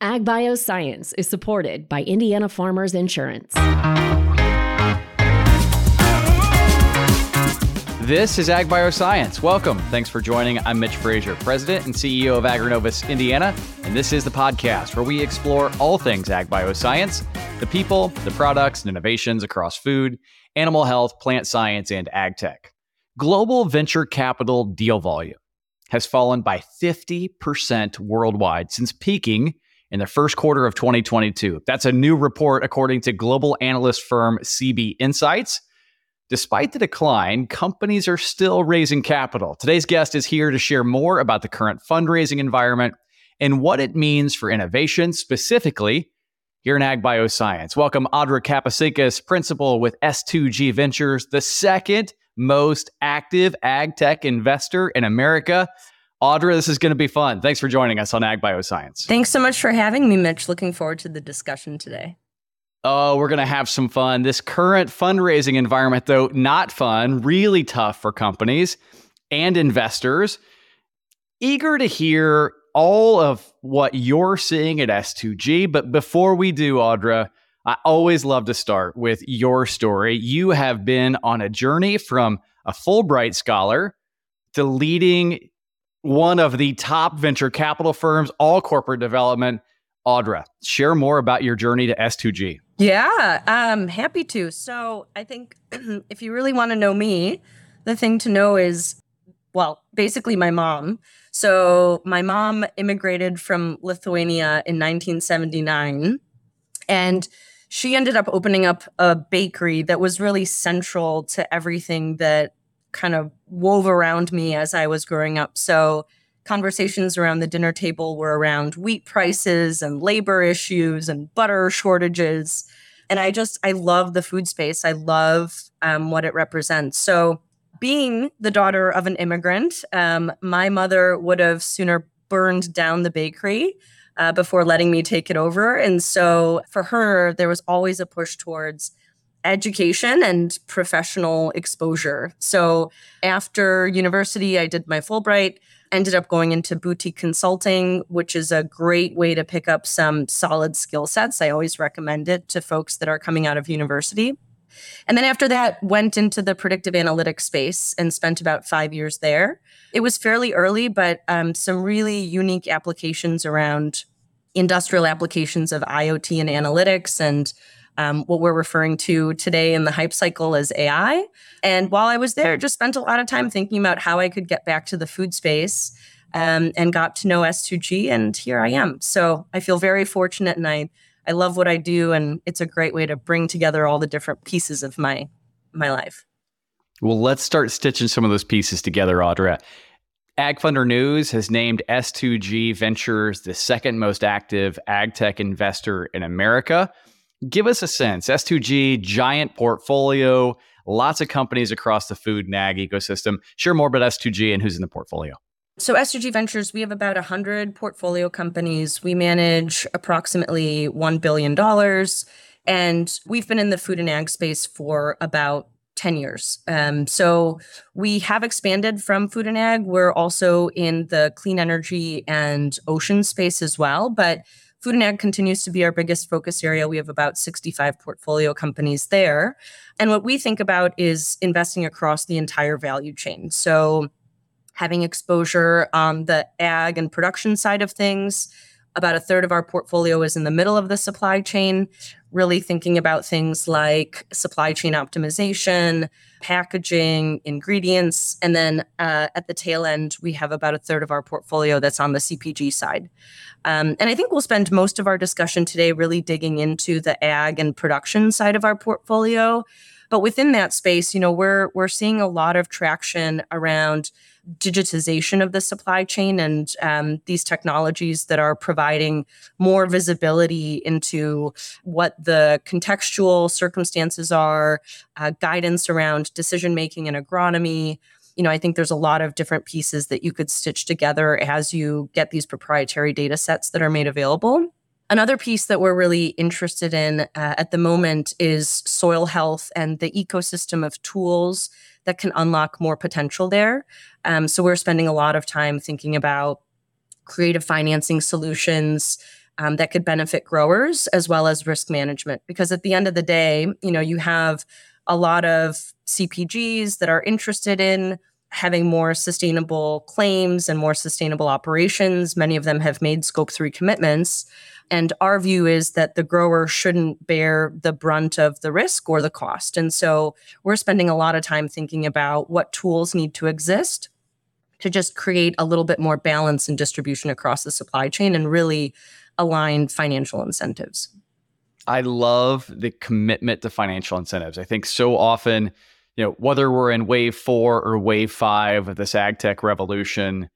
Ag Bioscience is supported by Indiana Farmers Insurance. This is Ag Bioscience. Welcome. Thanks for joining. I'm Mitch Frazier, President and CEO of Agrinovus Indiana, and this is the podcast where we explore all things Ag Bioscience the people, the products, and innovations across food, animal health, plant science, and ag tech. Global venture capital deal volume has fallen by 50% worldwide since peaking in the first quarter of 2022. That's a new report according to global analyst firm CB Insights. Despite the decline, companies are still raising capital. Today's guest is here to share more about the current fundraising environment and what it means for innovation, specifically here in Ag Bioscience. Welcome, Audre Kapacinskas, principal with S2G Ventures, the second most active ag tech investor in America. Audre, this is going to be fun. Thanks for joining us on Ag Bioscience. Thanks so much for having me, Mitch. Looking forward to the discussion today. Oh, we're going to have some fun. This current fundraising environment, though, not fun, really tough for companies and investors. Eager to hear all of what you're seeing at S2G. But before we do, Audre, I always love to start with your story. You have been on a journey from a Fulbright scholar to leading one of the top venture capital firms, all corporate development. Audre, share more about your journey to S2G. Yeah, um, happy to. So I think if you really want to know me, the thing to know is, well, basically my mom. So my mom immigrated from Lithuania in 1979, and she ended up opening up a bakery that was really central to everything that kind of wove around me as I was growing up. So conversations around the dinner table were around wheat prices and labor issues and butter shortages. And I just, I love the food space. I love um, what it represents. So, being the daughter of an immigrant, um, my mother would have sooner burned down the bakery uh, before letting me take it over. And so, for her, there was always a push towards education and professional exposure. So, after university, I did my Fulbright ended up going into boutique consulting, which is a great way to pick up some solid skill sets. I always recommend it to folks that are coming out of university. And then after that, went into the predictive analytics space and spent about five years there. It was fairly early, but um, some really unique applications around industrial applications of IoT and analytics and um, what we're referring to today in the hype cycle as AI. And while I was there, just spent a lot of time thinking about how I could get back to the food space um, and got to know S2G. And here I am. So I feel very fortunate and I, I love what I do. And it's a great way to bring together all the different pieces of my, my life. Well, let's start stitching some of those pieces together, Audre. AgFunder News has named S2G Ventures the second most active ag tech investor in America. Give us a sense. S2G, giant portfolio, lots of companies across the food and ag ecosystem. Share more about S2G and who's in the portfolio. So, S2G Ventures, we have about 100 portfolio companies. We manage approximately $1 billion. And we've been in the food and ag space for about 10 years. Um, so we have expanded from food and ag. We're also in the clean energy and ocean space as well. But Food and ag continues to be our biggest focus area. We have about 65 portfolio companies there. And what we think about is investing across the entire value chain. So, having exposure on the ag and production side of things, about a third of our portfolio is in the middle of the supply chain, really thinking about things like supply chain optimization, packaging, ingredients. And then uh, at the tail end, we have about a third of our portfolio that's on the CPG side. Um, and I think we'll spend most of our discussion today really digging into the ag and production side of our portfolio. But within that space, you know, we're we're seeing a lot of traction around digitization of the supply chain and um, these technologies that are providing more visibility into what the contextual circumstances are, uh, guidance around decision making and agronomy. You know, I think there's a lot of different pieces that you could stitch together as you get these proprietary data sets that are made available. Another piece that we're really interested in uh, at the moment is soil health and the ecosystem of tools that can unlock more potential there. Um, so we're spending a lot of time thinking about creative financing solutions, um, that could benefit growers as well as risk management. Because at the end of the day, you know, you have a lot of CPGs that are interested in having more sustainable claims and more sustainable operations. Many of them have made scope three commitments. And our view is that the grower shouldn't bear the brunt of the risk or the cost. And so we're spending a lot of time thinking about what tools need to exist to just create a little bit more balance and distribution across the supply chain and really align financial incentives. I love the commitment to financial incentives. I think so often, you know, whether we're in wave four or wave five of this ag tech revolution,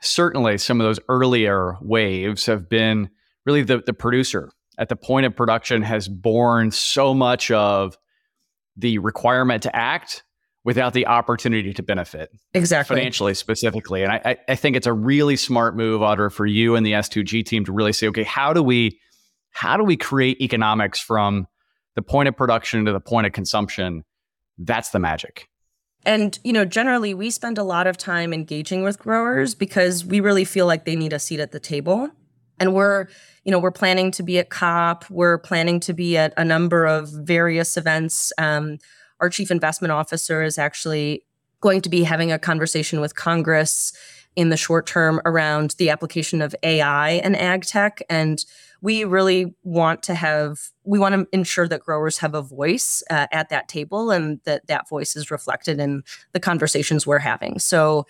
certainly some of those earlier waves have been really the, the producer at the point of production has borne so much of the requirement to act without the opportunity to benefit exactly. financially specifically. And I, I think it's a really smart move Audre for you and the s2g team to really say okay how do we how do we create economics from the point of production to the point of consumption? That's the magic. And you know generally we spend a lot of time engaging with growers because we really feel like they need a seat at the table and we're you know we're planning to be at cop we're planning to be at a number of various events um, our chief investment officer is actually going to be having a conversation with Congress in the short term around the application of AI and ag tech. And we really want to have, we want to ensure that growers have a voice uh, at that table and that that voice is reflected in the conversations we're having. So,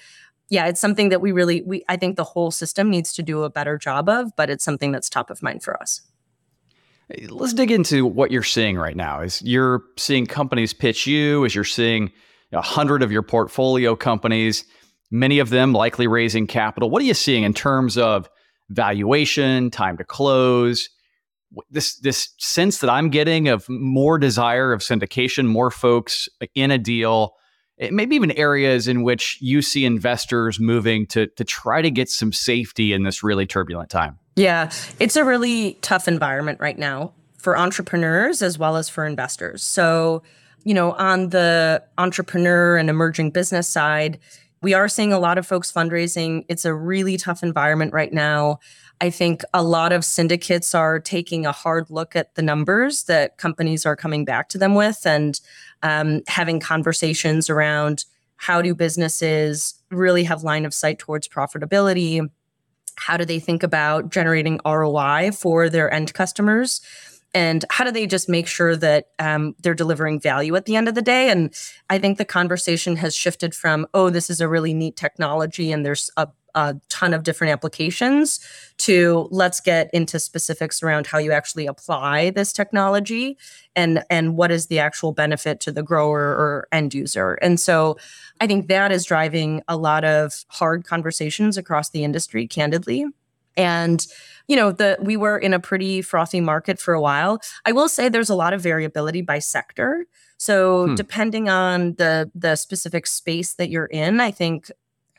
yeah, it's something that we really, we, I think the whole system needs to do a better job of, but it's something that's top of mind for us. Let's dig into what you're seeing right now. Is you're seeing companies pitch you, as you're seeing a hundred of your portfolio companies, many of them likely raising capital. What are you seeing in terms of valuation, time to close? This this sense that I'm getting of more desire of syndication, more folks in a deal, Eh, maybe even areas in which you see investors moving to to try to get some safety in this really turbulent time. Yeah, it's a really tough environment right now for entrepreneurs as well as for investors. So, you know, on the entrepreneur and emerging business side, we are seeing a lot of folks fundraising. It's a really tough environment right now. I think a lot of syndicates are taking a hard look at the numbers that companies are coming back to them with and um, having conversations around how do businesses really have line of sight towards profitability how do they think about generating ROI for their end customers? And how do they just make sure that um, they're delivering value at the end of the day? And I think the conversation has shifted from, oh, this is a really neat technology and there's a a ton of different applications to let's get into specifics around how you actually apply this technology and and what is the actual benefit to the grower or end user. And so i think that is driving a lot of hard conversations across the industry candidly. And you know the we were in a pretty frothy market for a while. I will say there's a lot of variability by sector. So hmm. depending on the the specific space that you're in i think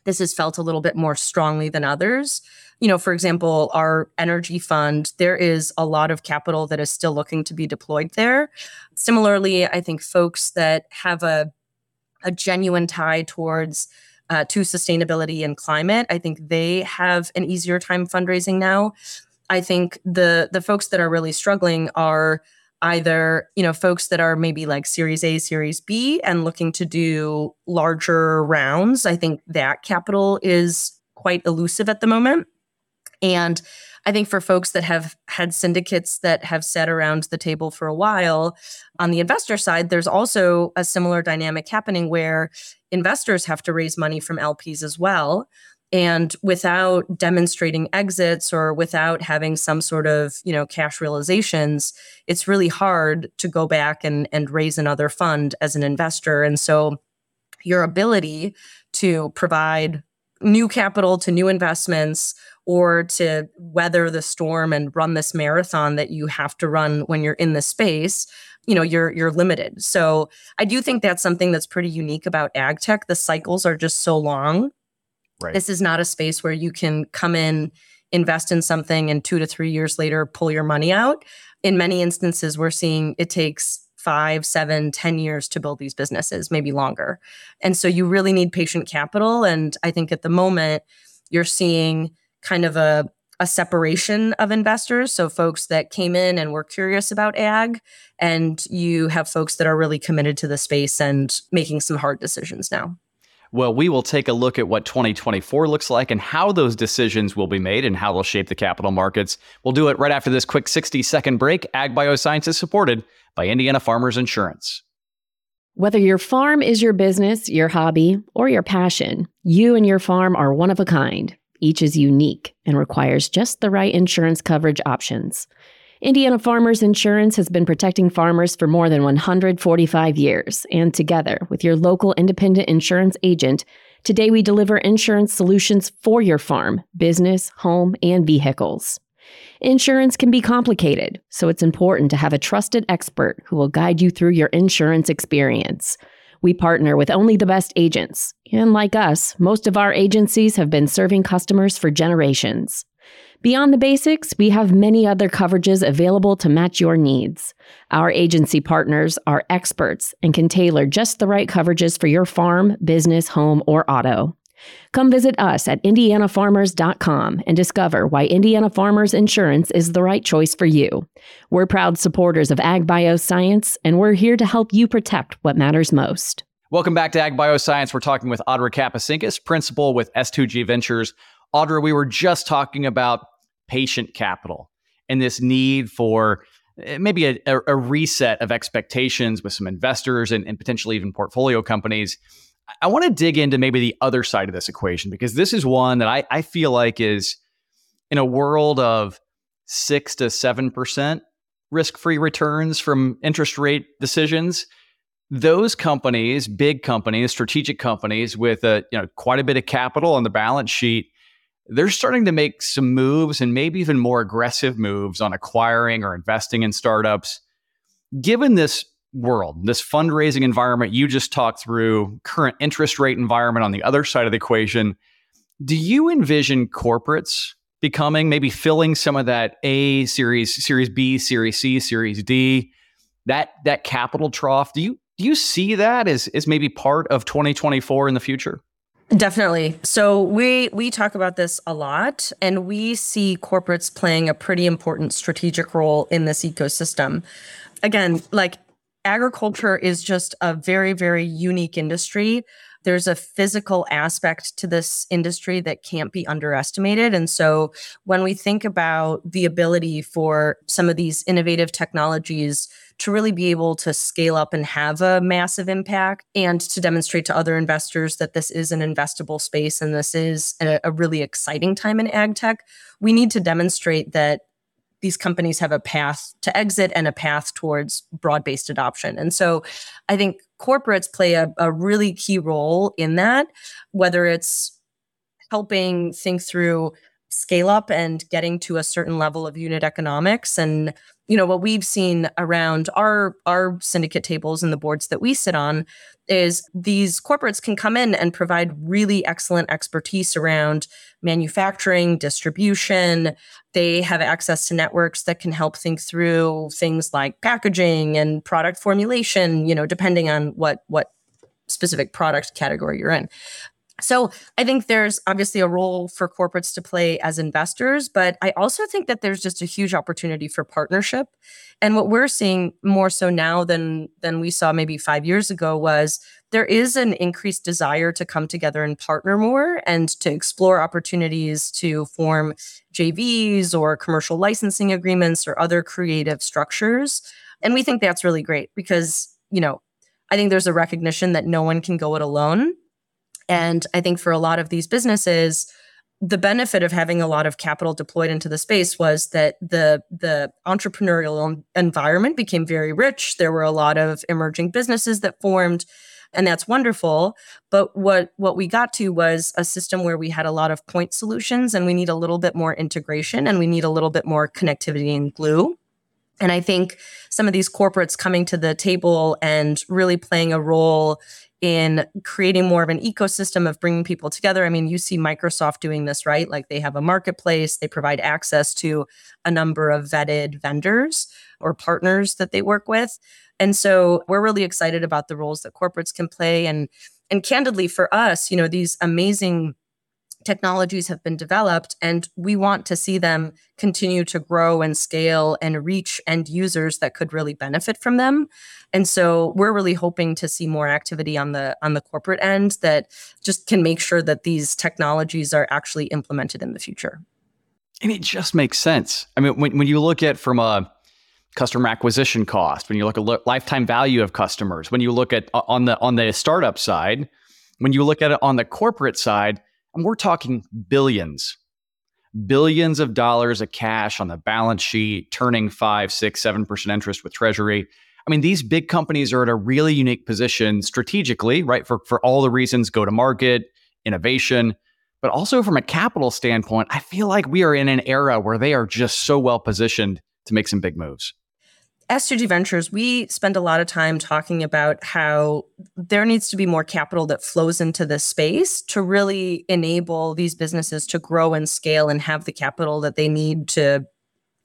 this is felt a little bit more strongly than others. You know, for example, our energy fund, there is a lot of capital that is still looking to be deployed there. Similarly, I think folks that have a a genuine tie towards uh, to sustainability and climate, I think they have an easier time fundraising now. I think the the folks that are really struggling are either you know folks that are maybe like series a series b and looking to do larger rounds i think that capital is quite elusive at the moment. And i think for folks that have had syndicates that have sat around the table for a while on the investor side there's also a similar dynamic happening where investors have to raise money from lps as well and without demonstrating exits or without having some sort of you know cash realizations it's really hard to go back and and raise another fund as an investor. And so your ability to provide new capital to new investments or to weather the storm and run this marathon that you have to run when you're in the space you know you're you're limited. So i do think that's something that's pretty unique about ag tech. The cycles are just so long Right. This is not a space where you can come in, invest in something, and two to three years later pull your money out. In many instances, we're seeing it takes five, seven, ten years to build these businesses, maybe longer. And so you really need patient capital. And I think at the moment, you're seeing kind of a a separation of investors. So, folks that came in and were curious about ag, and you have folks that are really committed to the space and making some hard decisions now. Well, we will take a look at what 2024 looks like and how those decisions will be made and how they'll shape the capital markets. We'll do it right after this quick 60 second break. Ag Bioscience is supported by Indiana Farmers Insurance. Whether your farm is your business, your hobby, or your passion, you and your farm are one of a kind. Each is unique and requires just the right insurance coverage options. Indiana Farmers Insurance has been protecting farmers for more than 145 years, and together with your local independent insurance agent, today we deliver insurance solutions for your farm, business, home, and vehicles. Insurance can be complicated, so it's important to have a trusted expert who will guide you through your insurance experience. We partner with only the best agents, and like us, most of our agencies have been serving customers for generations. Beyond the basics, we have many other coverages available to match your needs. Our agency partners are experts and can tailor just the right coverages for your farm, business, home, or auto. Come visit us at indianafarmers.com and discover why Indiana Farmers Insurance is the right choice for you. We're proud supporters of Ag Bioscience, and we're here to help you protect what matters most. Welcome back to Ag Bioscience. We're talking with Audre Kapacinskas, principal with S2G Ventures. Audre, we were just talking about patient capital and this need for eh, maybe a, a reset of expectations with some investors and, and potentially even portfolio companies. I want to dig into maybe the other side of this equation because this is one that I, I feel like is in a world of six to seven percent risk-free returns from interest rate decisions. Those companies, big companies, strategic companies with a you know quite a bit of capital on the balance sheet, they're starting to make some moves and maybe even more aggressive moves on acquiring or investing in startups. Given this world, this fundraising environment you just talked through, current interest rate environment on the other side of the equation, do you envision corporates becoming maybe filling some of that A series, series B, series C, series D, that that capital trough? Do you do you see that as as maybe part of 2024 in the future? Definitely. So we we talk about this a lot and we see corporates playing a pretty important strategic role in this ecosystem. Again, like agriculture is just a very, very unique industry. There's a physical aspect to this industry that can't be underestimated. And so when we think about the ability for some of these innovative technologies to really be able to scale up and have a massive impact and to demonstrate to other investors that this is an investable space and this is a, a really exciting time in ag tech, we need to demonstrate that these companies have a path to exit and a path towards broad based adoption. And so I think corporates play a, a really key role in that, whether it's helping think through scale up and getting to a certain level of unit economics. And you know what we've seen around our our syndicate tables and the boards that we sit on is these corporates can come in and provide really excellent expertise around manufacturing distribution. They have access to networks that can help think through things like packaging and product formulation you know depending on what what specific product category you're in so I think there's obviously a role for corporates to play as investors, but I also think that there's just a huge opportunity for partnership. And what we're seeing more so now than than we saw maybe 5 years ago was there is an increased desire to come together and partner more and to explore opportunities to form JVs or commercial licensing agreements or other creative structures. And we think that's really great because, you know, I think there's a recognition that no one can go it alone and I think for a lot of these businesses, the benefit of having a lot of capital deployed into the space was that the the entrepreneurial environment became very rich. There were a lot of emerging businesses that formed and that's wonderful but what what we got to was a system where we had a lot of point solutions and we need a little bit more integration and we need a little bit more connectivity and glue and i think some of these corporates coming to the table and really playing a role in creating more of an ecosystem of bringing people together. I mean, you see Microsoft doing this, right? Like they have a marketplace, they provide access to a number of vetted vendors or partners that they work with. And so we're really excited about the roles that corporates can play and and candidly for us, you know, these amazing technologies have been developed and we want to see them continue to grow and scale and reach end users that could really benefit from them. And so we're really hoping to see more activity on the on the corporate end that just can make sure that these technologies are actually implemented in the future. And it just makes sense. I mean when, when you look at from a customer acquisition cost when you look at lifetime value of customers when you look at on the on the startup side when you look at it on the corporate side and we're talking billions, billions of dollars of cash on the balance sheet, turning five, six, seven percent interest with Treasury. I mean, these big companies are at a really unique position strategically, right? For for all the reasons, go to market, innovation, but also from a capital standpoint, I feel like we are in an era where they are just so well positioned to make some big moves. S2G Ventures, we spend a lot of time talking about how there needs to be more capital that flows into this space to really enable these businesses to grow and scale and have the capital that they need to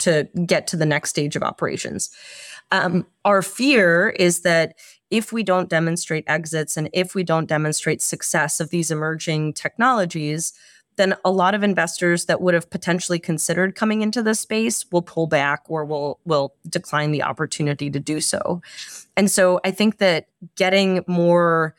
to get to the next stage of operations. Um, our fear is that if we don't demonstrate exits and if we don't demonstrate success of these emerging technologies, then a lot of investors that would have potentially considered coming into this space will pull back or will will decline the opportunity to do so. And so I think that getting more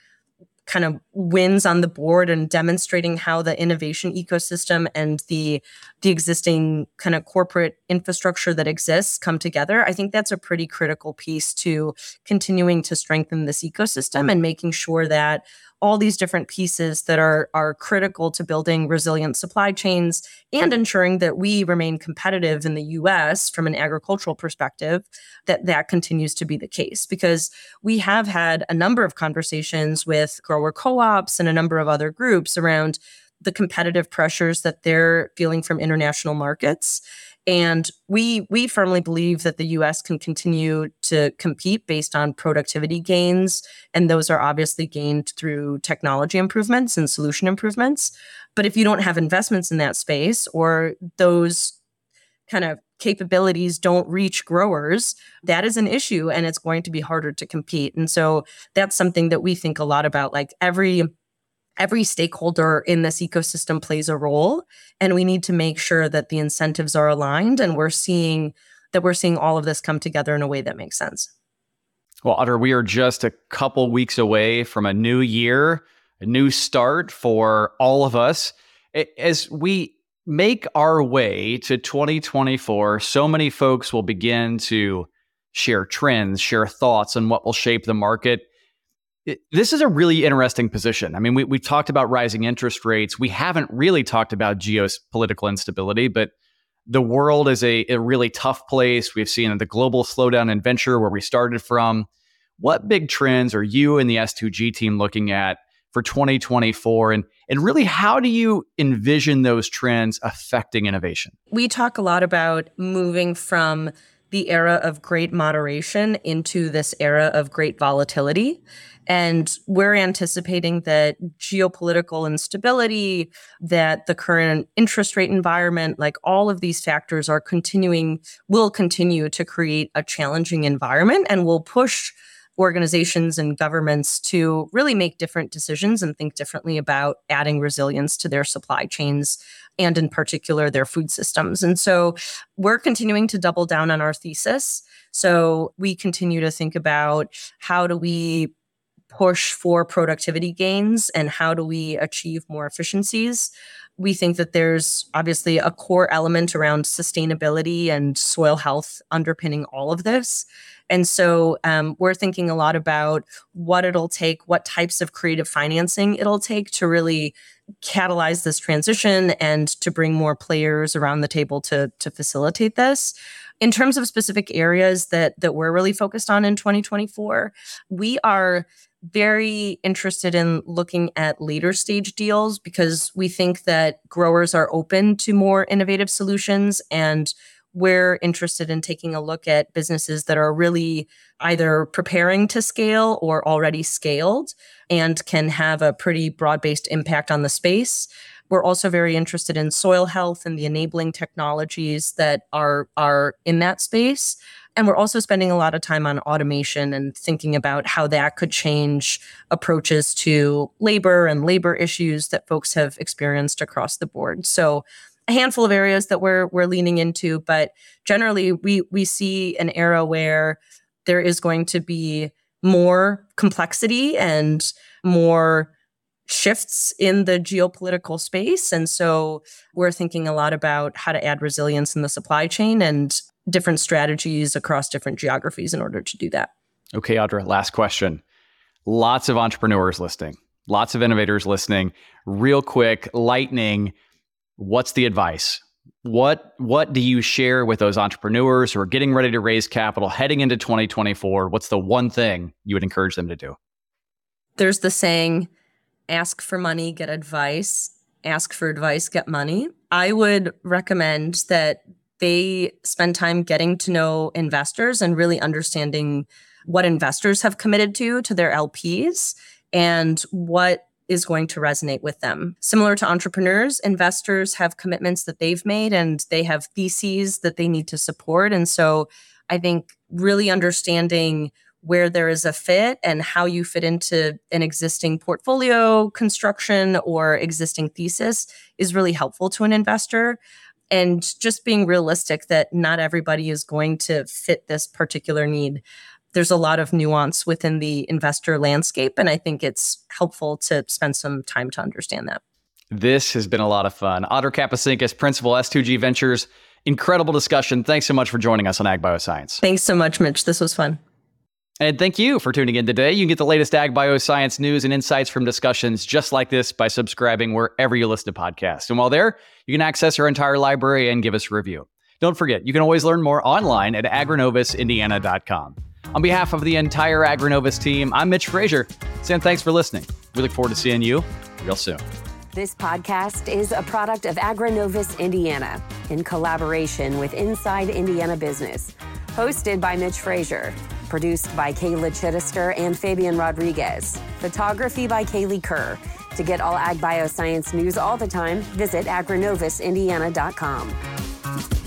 kind of wins on the board and demonstrating how the innovation ecosystem and the the existing kind of corporate infrastructure that exists come together i think that's a pretty critical piece to continuing to strengthen this ecosystem and making sure that all these different pieces that are are critical to building resilient supply chains and ensuring that we remain competitive in the US from an agricultural perspective that that continues to be the case. Because we have had a number of conversations with grower co-ops and a number of other groups around the competitive pressures that they're feeling from international markets and we we firmly believe that the US can continue to compete based on productivity gains and those are obviously gained through technology improvements and solution improvements. But if you don't have investments in that space or those kind of capabilities don't reach growers, that is an issue and it's going to be harder to compete. And so that's something that we think a lot about like every every stakeholder in this ecosystem plays a role and we need to make sure that the incentives are aligned and we're seeing that we're seeing all of this come together in a way that makes sense. Well Audre we are just a couple weeks away from a new year a new start for all of us. As we make our way to 2024 so many folks will begin to share trends share thoughts on what will shape the market this is a really interesting position. I mean, we, we've talked about rising interest rates. We haven't really talked about geopolitical instability, but the world is a, a really tough place. We've seen the global slowdown in venture where we started from. What big trends are you and the S2G team looking at for 2024? And, and really, how do you envision those trends affecting innovation? We talk a lot about moving from the era of great moderation into this era of great volatility. And we're anticipating that geopolitical instability, that the current interest rate environment, like all of these factors are continuing, will continue to create a challenging environment and will push organizations and governments to really make different decisions and think differently about adding resilience to their supply chains and in particular their food systems. And so we're continuing to double down on our thesis. So we continue to think about how do we push for productivity gains and how do we achieve more efficiencies. We think that there's obviously a core element around sustainability and soil health underpinning all of this. And so um, we're thinking a lot about what it'll take, what types of creative financing it'll take to really catalyze this transition and to bring more players around the table to, to facilitate this. In terms of specific areas that that we're really focused on in 2024, we are very interested in looking at later stage deals because we think that growers are open to more innovative solutions and we're interested in taking a look at businesses that are really either preparing to scale or already scaled and can have a pretty broad based impact on the space. we're also very interested in soil health and the enabling technologies that are are in that space. And we're also spending a lot of time on automation and thinking about how that could change approaches to labor and labor issues that folks have experienced across the board. So a handful of areas that we're we're leaning into, but generally we we see an era where there is going to be more complexity and more shifts in the geopolitical space. And so we're thinking a lot about how to add resilience in the supply chain and different strategies across different geographies in order to do that. Okay, Audre, last question. Lots of entrepreneurs listening, lots of innovators listening. Real quick, lightning, what's the advice? What what do you share with those entrepreneurs who are getting ready to raise capital heading into 2024? What's the one thing you would encourage them to do? There's the saying, ask for money, get advice, ask for advice, get money. I would recommend that they spend time getting to know investors and really understanding what investors have committed to to their LPs and what is going to resonate with them. Similar to entrepreneurs, investors have commitments that they've made and they have theses that they need to support. And so I think really understanding where there is a fit and how you fit into an existing portfolio construction or existing thesis is really helpful to an investor and just being realistic that not everybody is going to fit this particular need. There's a lot of nuance within the investor landscape, and I think it's helpful to spend some time to understand that. This has been a lot of fun. Audre Kapacinskas, Principal S2G Ventures. Incredible discussion. Thanks so much for joining us on Ag Bioscience. Thanks so much, Mitch. This was fun. And thank you for tuning in today. You can get the latest ag bioscience news and insights from discussions just like this by subscribing wherever you listen to podcasts. And while there, you can access our entire library and give us a review. Don't forget, you can always learn more online at agrinovusindiana.com. On behalf of the entire Agrinovus team, I'm Mitch Frazier, Sam, thanks for listening. We look forward to seeing you real soon. This podcast is a product of Agrinovus Indiana in collaboration with Inside Indiana Business, hosted by Mitch Frazier. Produced by Kayla Chittister and Fabian Rodriguez. Photography by Kaylee Kerr. To get all ag bioscience news all the time, visit agrinovusindiana.com.